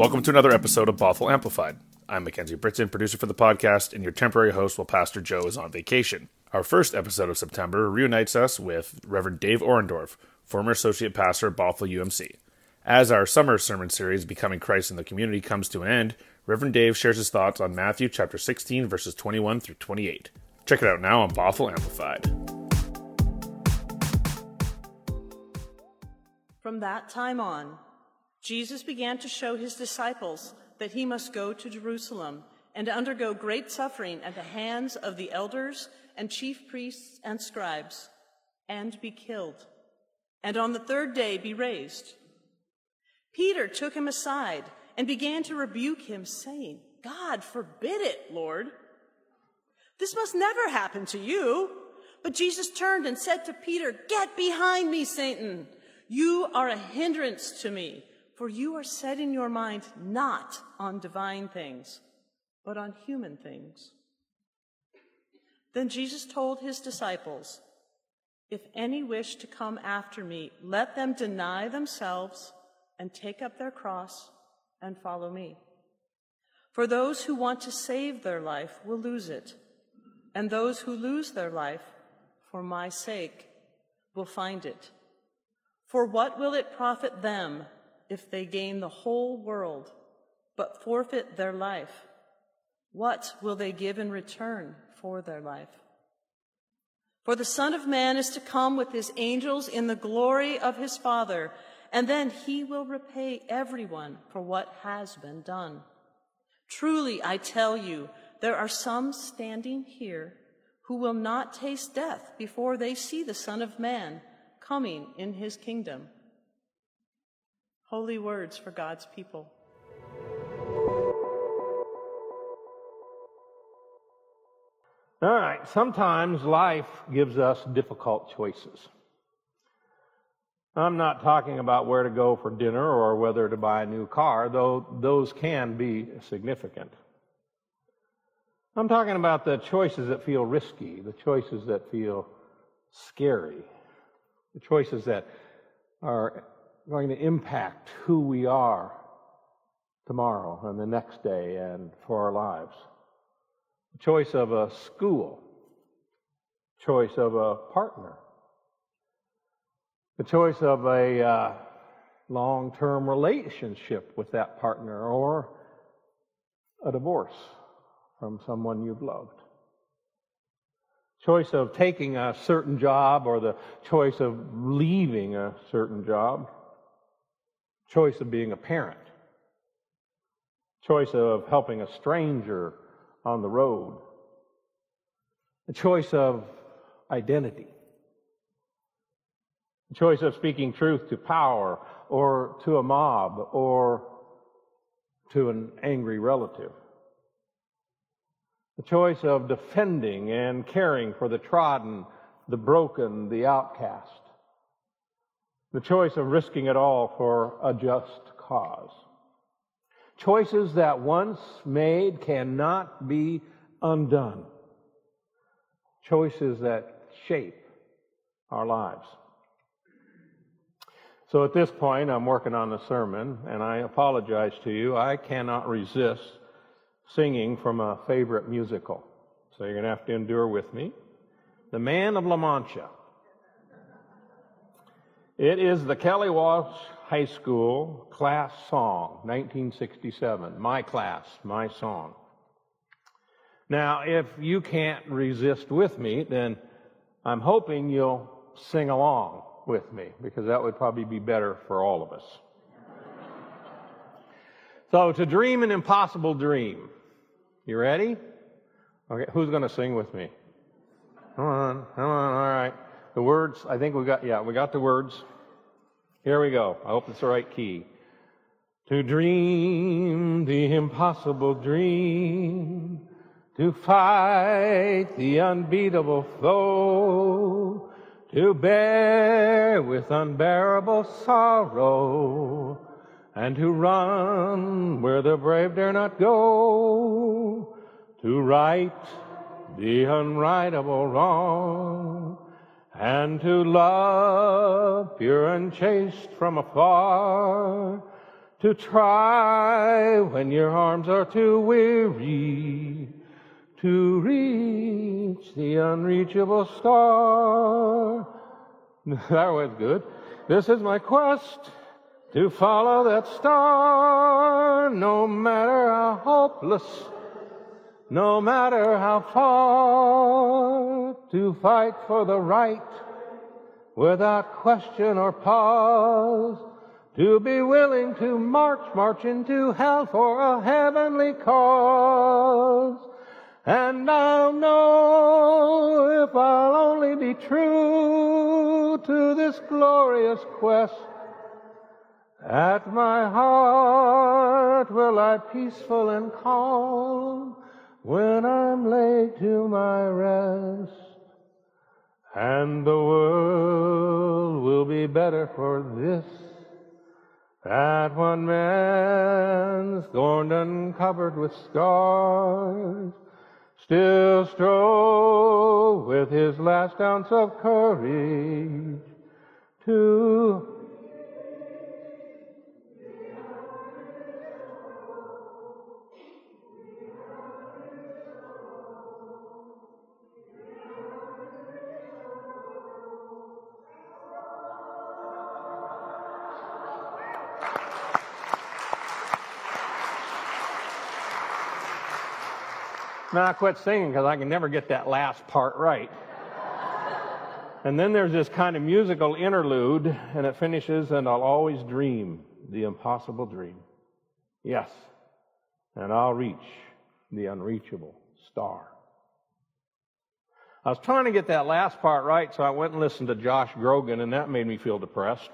Welcome to another episode of Bothell Amplified. I'm Mackenzie Britton, producer for the podcast, and your temporary host while Pastor Joe is on vacation. Our first episode of September reunites us with Reverend Dave Orendorff, former associate pastor at Bothell UMC. As our summer sermon series, Becoming Christ in the Community, comes to an end, Reverend Dave shares his thoughts on Matthew chapter 16, verses 21 through 28. Check it out now on Bothell Amplified. From that time on, Jesus began to show his disciples that he must go to Jerusalem and undergo great suffering at the hands of the elders and chief priests and scribes, and be killed, and on the third day be raised. Peter took him aside and began to rebuke him, saying, God forbid it, Lord. This must never happen to you. But Jesus turned and said to Peter, Get behind me, Satan. You are a hindrance to me for you are setting your mind not on divine things, but on human things. Then Jesus told his disciples, If any wish to come after me, let them deny themselves and take up their cross and follow me. For those who want to save their life will lose it, and those who lose their life for my sake will find it. For what will it profit them if they gain the whole world but forfeit their life? What will they give in return for their life? For the Son of Man is to come with his angels in the glory of his Father, and then he will repay everyone for what has been done. Truly, I tell you, there are some standing here who will not taste death before they see the Son of Man coming in his kingdom. Holy words for God's people. All right, sometimes life gives us difficult choices. I'm not talking about where to go for dinner or whether to buy a new car, though those can be significant. I'm talking about the choices that feel risky, the choices that feel scary, the choices that are going to impact who we are tomorrow and the next day and for our lives. The choice of a school, choice of a partner, the choice of a uh, long term relationship with that partner or a divorce from someone you've loved. Choice of taking a certain job or the choice of leaving a certain job choice of being a parent, choice of helping a stranger on the road, a choice of identity, a choice of speaking truth to power or to a mob or to an angry relative. The choice of defending and caring for the trodden, the broken, the outcast. The choice of risking it all for a just cause. Choices that once made cannot be undone. Choices that shape our lives. So at this point, I'm working on the sermon, and I apologize to you. I cannot resist singing from a favorite musical. So you're going to have to endure with me. The Man of La Mancha. It is the Kelly Walsh High School class song, 1967. My class, my song. Now, if you can't resist with me, then I'm hoping you'll sing along with me because that would probably be better for all of us. so, to dream an impossible dream. You ready? Okay, who's going to sing with me? Come on, come on, all right. The words, I think we got, yeah, we got the words. Here we go. I hope it's the right key. To dream the impossible dream, to fight the unbeatable foe, to bear with unbearable sorrow, and to run where the brave dare not go, to right the unrightable wrong, and to love pure and chaste from afar, to try when your arms are too weary to reach the unreachable star. That was good. This is my quest to follow that star, no matter how hopeless, no matter how far, to fight for the right without question or pause, to be willing to march, march into hell for a heavenly cause. And I'll know if I'll only be true to this glorious quest. At my heart will lie peaceful and calm better for this. That one man scorned and covered with scars still strove with his last ounce of courage to Now I quit singing because I can never get that last part right. and then there's this kind of musical interlude, and it finishes, and I'll always dream the impossible dream. Yes, and I'll reach the unreachable star. I was trying to get that last part right, so I went and listened to Josh Groban, and that made me feel depressed.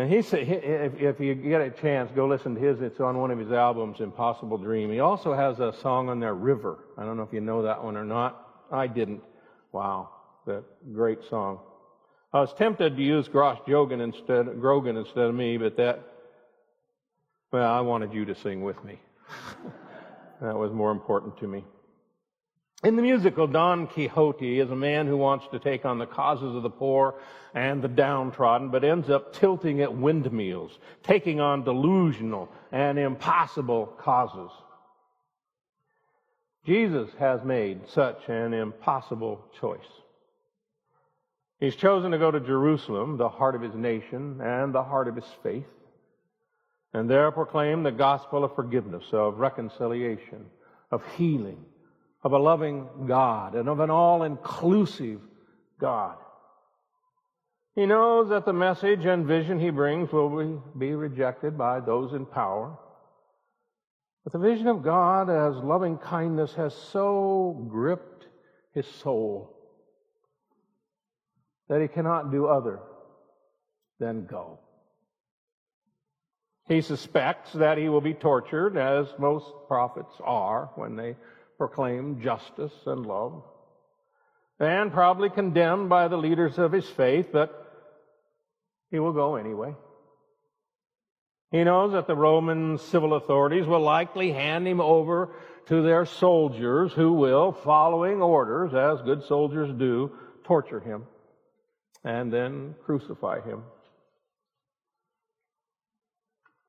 And he said, if, you get a chance, go listen to his. It's on one of his albums, Impossible Dream. He also has a song on there, River. I don't know if you know that one or not. I didn't. Wow, that great song. I was tempted to use Grosh Jogan instead, Grogan instead of me, but that, well, I wanted you to sing with me. that was more important to me. In the musical, Don Quixote is a man who wants to take on the causes of the poor and the downtrodden, but ends up tilting at windmills, taking on delusional and impossible causes. Jesus has made such an impossible choice. He's chosen to go to Jerusalem, the heart of his nation and the heart of his faith, and there proclaim the gospel of forgiveness, of reconciliation, of healing, of a loving God and of an all inclusive God. He knows that the message and vision he brings will be rejected by those in power. But the vision of God as loving kindness has so gripped his soul that he cannot do other than go. He suspects that he will be tortured, as most prophets are when they proclaim justice and love, and probably condemned by the leaders of his faith, but he will go anyway. He knows that the Roman civil authorities will likely hand him over to their soldiers who will, following orders, as good soldiers do, torture him and then crucify him.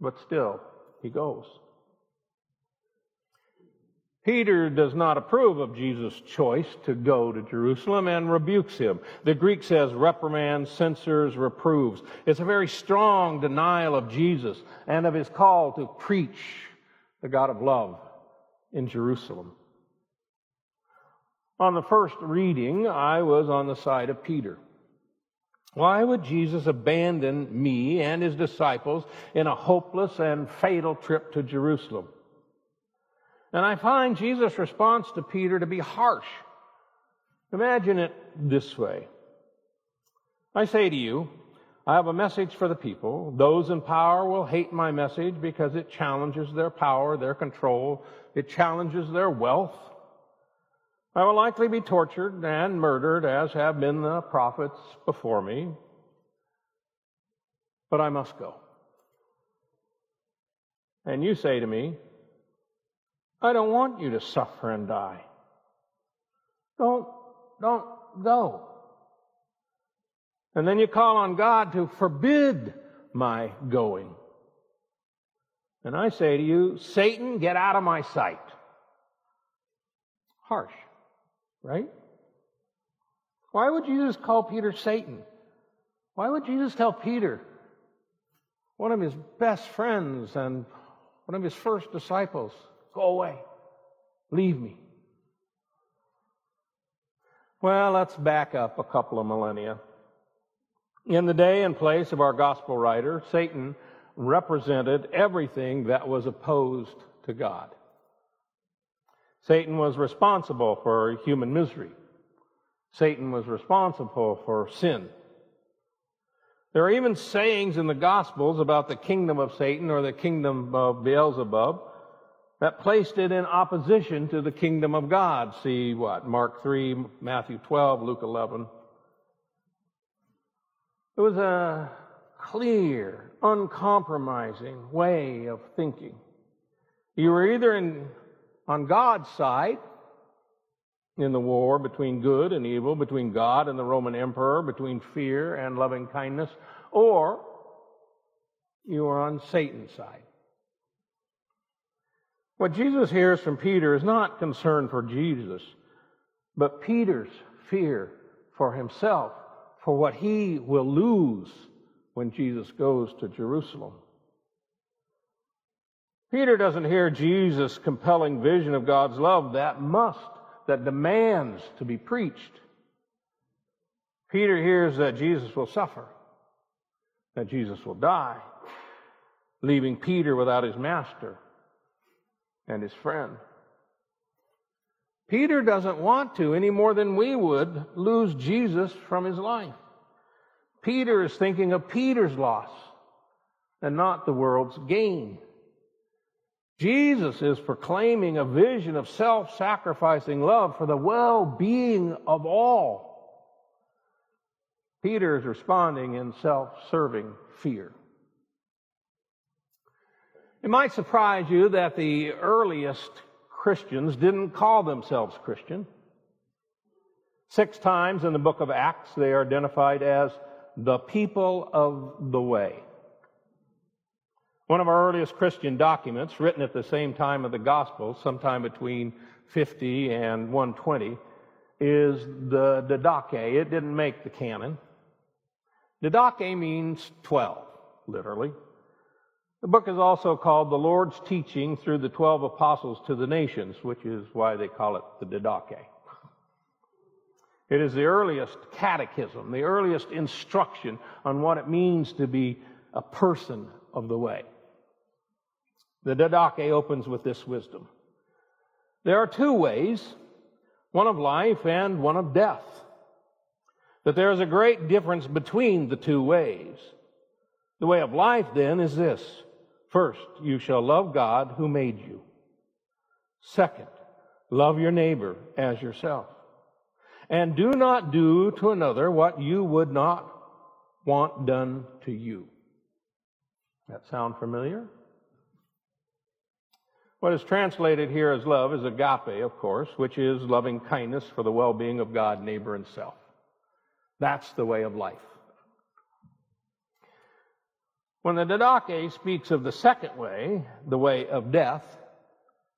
But still, he goes. Peter does not approve of Jesus' choice to go to Jerusalem and rebukes him. The Greek says reprimands, censures, reproves. It's a very strong denial of Jesus and of his call to preach the God of love in Jerusalem. On the first reading, I was on the side of Peter. Why would Jesus abandon me and his disciples in a hopeless and fatal trip to Jerusalem? And I find Jesus' response to Peter to be harsh. Imagine it this way. I say to you, I have a message for the people. Those in power will hate my message because it challenges their power, their control. It challenges their wealth. I will likely be tortured and murdered, as have been the prophets before me. But I must go. And you say to me, I don't want you to suffer and die. Don't, don't go. And then you call on God to forbid my going. And I say to you, Satan, get out of my sight. Harsh, right? Why would Jesus call Peter Satan? Why would Jesus tell Peter, one of his best friends and one of his first disciples, go away, leave me? Well, let's back up a couple of millennia. In the day and place of our gospel writer, Satan represented everything that was opposed to God. Satan was responsible for human misery. Satan was responsible for sin. There are even sayings in the Gospels about the kingdom of Satan or the kingdom of Beelzebub that placed it in opposition to the kingdom of God. See what? Mark 3, Matthew 12, Luke 11. It was a clear, uncompromising way of thinking. You were either in, on God's side in the war between good and evil, between God and the Roman emperor, between fear and loving kindness, or you were on Satan's side. What Jesus hears from Peter is not concern for Jesus, but Peter's fear for himself for what he will lose when Jesus goes to Jerusalem. Peter doesn't hear Jesus' compelling vision of God's love that must, that demands to be preached. Peter hears that Jesus will suffer, that Jesus will die, leaving Peter without his master and his friend. Peter doesn't want to, any more than we would, lose Jesus from his life. Peter is thinking of Peter's loss and not the world's gain. Jesus is proclaiming a vision of self sacrificing love for the well being of all. Peter is responding in self serving fear. It might surprise you that the earliest Christians didn't call themselves Christian. Six times in the book of Acts, they are identified as the people of the way. One of our earliest Christian documents, written at the same time of the Gospels, sometime between 50 and 120, is the Didache. It didn't make the canon. Didache means 12, literally. The book is also called The Lord's Teaching Through the Twelve Apostles to the Nations, which is why they call it the Didache. It is the earliest catechism, the earliest instruction on what it means to be a person of the way. The Didache opens with this wisdom. There are two ways, one of life and one of death. That there is a great difference between the two ways. The way of life then is this First, you shall love God who made you. Second, love your neighbor as yourself. And do not do to another what you would not want done to you. That sound familiar? What is translated here as love is agape, of course, which is loving kindness for the well being of God, neighbor, and self. That's the way of life. When the Didache speaks of the second way, the way of death,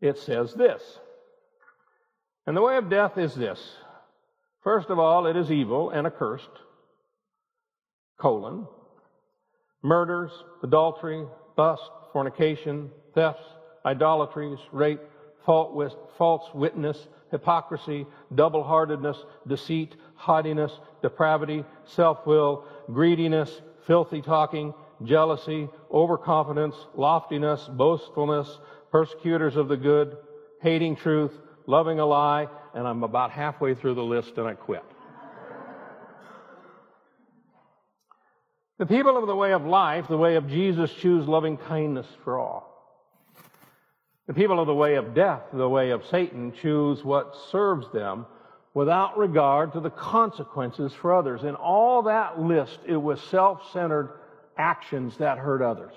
it says this. And the way of death is this. First of all, it is evil and accursed, colon, murders, adultery, lust, fornication, thefts, idolatries, rape, false witness, hypocrisy, double heartedness, deceit, haughtiness, depravity, self will, greediness, filthy talking, jealousy, overconfidence, loftiness, boastfulness, persecutors of the good, hating truth, loving a lie, and I'm about halfway through the list and I quit. The people of the way of life, the way of Jesus, choose loving kindness for all. The people of the way of death, the way of Satan, choose what serves them without regard to the consequences for others. In all that list, it was self centered actions that hurt others.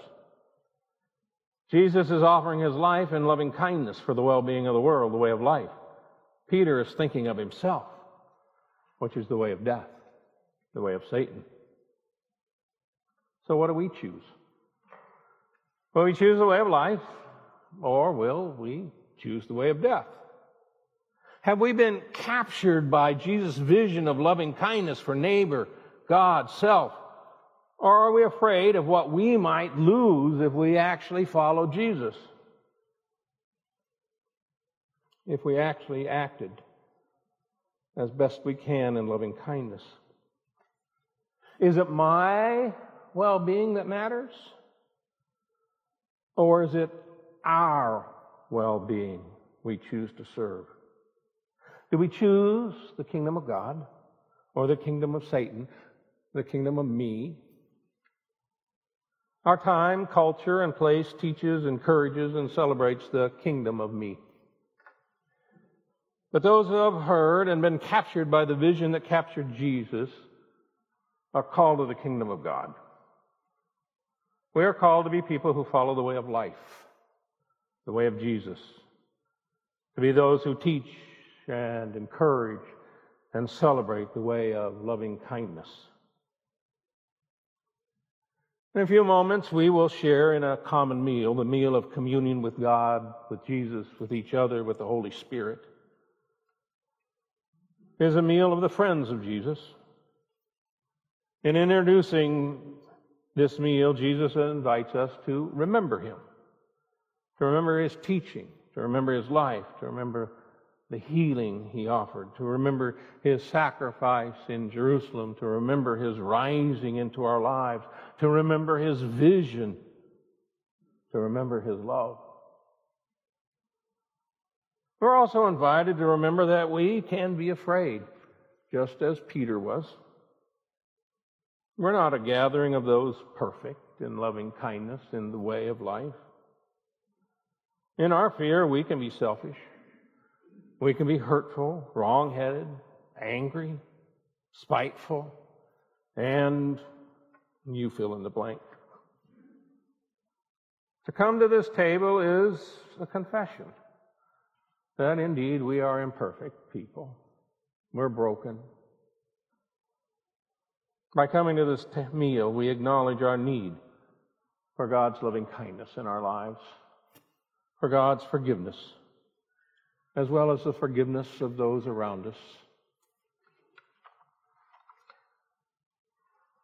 Jesus is offering his life in loving kindness for the well being of the world, the way of life. Peter is thinking of himself, which is the way of death, the way of Satan. So, what do we choose? Will we choose the way of life, or will we choose the way of death? Have we been captured by Jesus' vision of loving kindness for neighbor, God, self? Or are we afraid of what we might lose if we actually follow Jesus? If we actually acted as best we can in loving kindness? Is it my well being that matters? Or is it our well being we choose to serve? Do we choose the kingdom of God or the kingdom of Satan, the kingdom of me? Our time, culture, and place teaches, encourages, and celebrates the kingdom of me. But those who have heard and been captured by the vision that captured Jesus are called to the kingdom of God. We are called to be people who follow the way of life, the way of Jesus, to be those who teach and encourage and celebrate the way of loving kindness. In a few moments, we will share in a common meal, the meal of communion with God, with Jesus, with each other, with the Holy Spirit. It is a meal of the friends of Jesus. In introducing this meal, Jesus invites us to remember him, to remember his teaching, to remember his life, to remember the healing he offered, to remember his sacrifice in Jerusalem, to remember his rising into our lives, to remember his vision, to remember his love. We're also invited to remember that we can be afraid, just as Peter was. We're not a gathering of those perfect in loving kindness in the way of life. In our fear, we can be selfish. We can be hurtful, wrong headed, angry, spiteful, and you fill in the blank. To come to this table is a confession that indeed we are imperfect people. We're broken. By coming to this meal, we acknowledge our need for God's loving kindness in our lives, for God's forgiveness, as well as the forgiveness of those around us.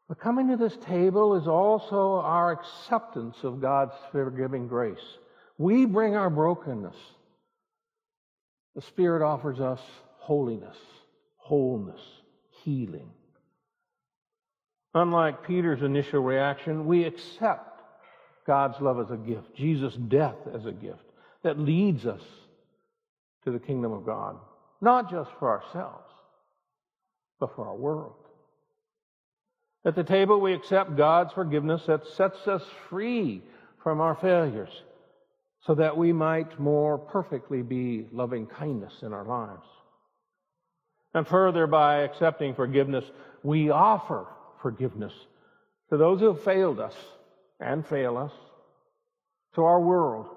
But coming to this table is also our acceptance of God's forgiving grace. We bring our brokenness. The Spirit offers us holiness, wholeness, healing. Unlike Peter's initial reaction, we accept God's love as a gift, Jesus' death as a gift that leads us to the kingdom of God, not just for ourselves, but for our world. At the table, we accept God's forgiveness that sets us free from our failures so that we might more perfectly be loving kindness in our lives. And further, by accepting forgiveness, we offer forgiveness to those who have failed us and fail us, to our world.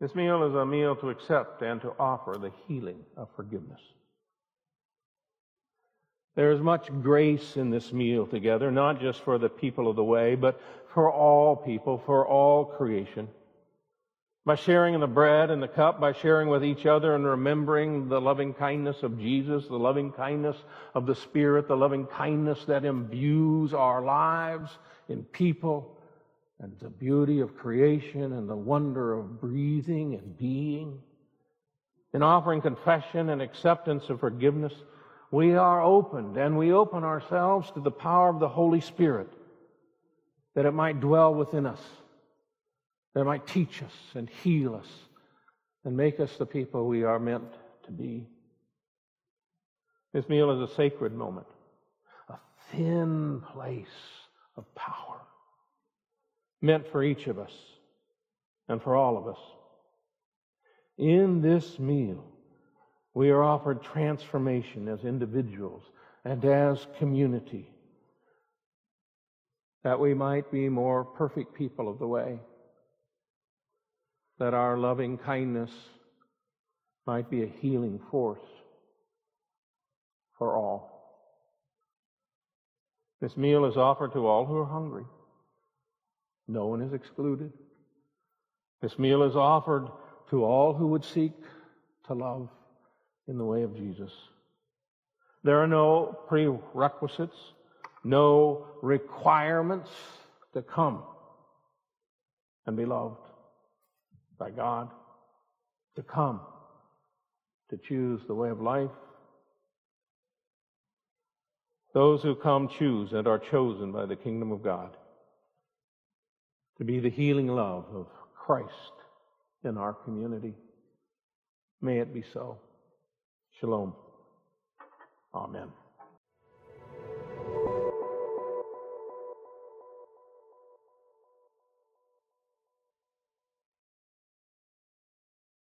This meal is a meal to accept and to offer the healing of forgiveness. There is much grace in this meal together, not just for the people of the way, but for all people, for all creation. By sharing in the bread and the cup, by sharing with each other and remembering the loving kindness of Jesus, the loving kindness of the Spirit, the loving kindness that imbues our lives in people, and the beauty of creation and the wonder of breathing and being. In offering confession and acceptance of forgiveness, we are opened and we open ourselves to the power of the Holy Spirit that it might dwell within us, that it might teach us and heal us and make us the people we are meant to be. This meal is a sacred moment, a thin place of power meant for each of us and for all of us. In this meal, we are offered transformation as individuals and as community, that we might be more perfect people of the way, that our loving kindness might be a healing force for all. This meal is offered to all who are hungry. No one is excluded. This meal is offered to all who would seek to love in the way of Jesus. There are no prerequisites, no requirements to come and be loved by God, to come, to choose the way of life. Those who come choose and are chosen by the kingdom of God to be the healing love of Christ in our community. May it be so. Shalom. Amen.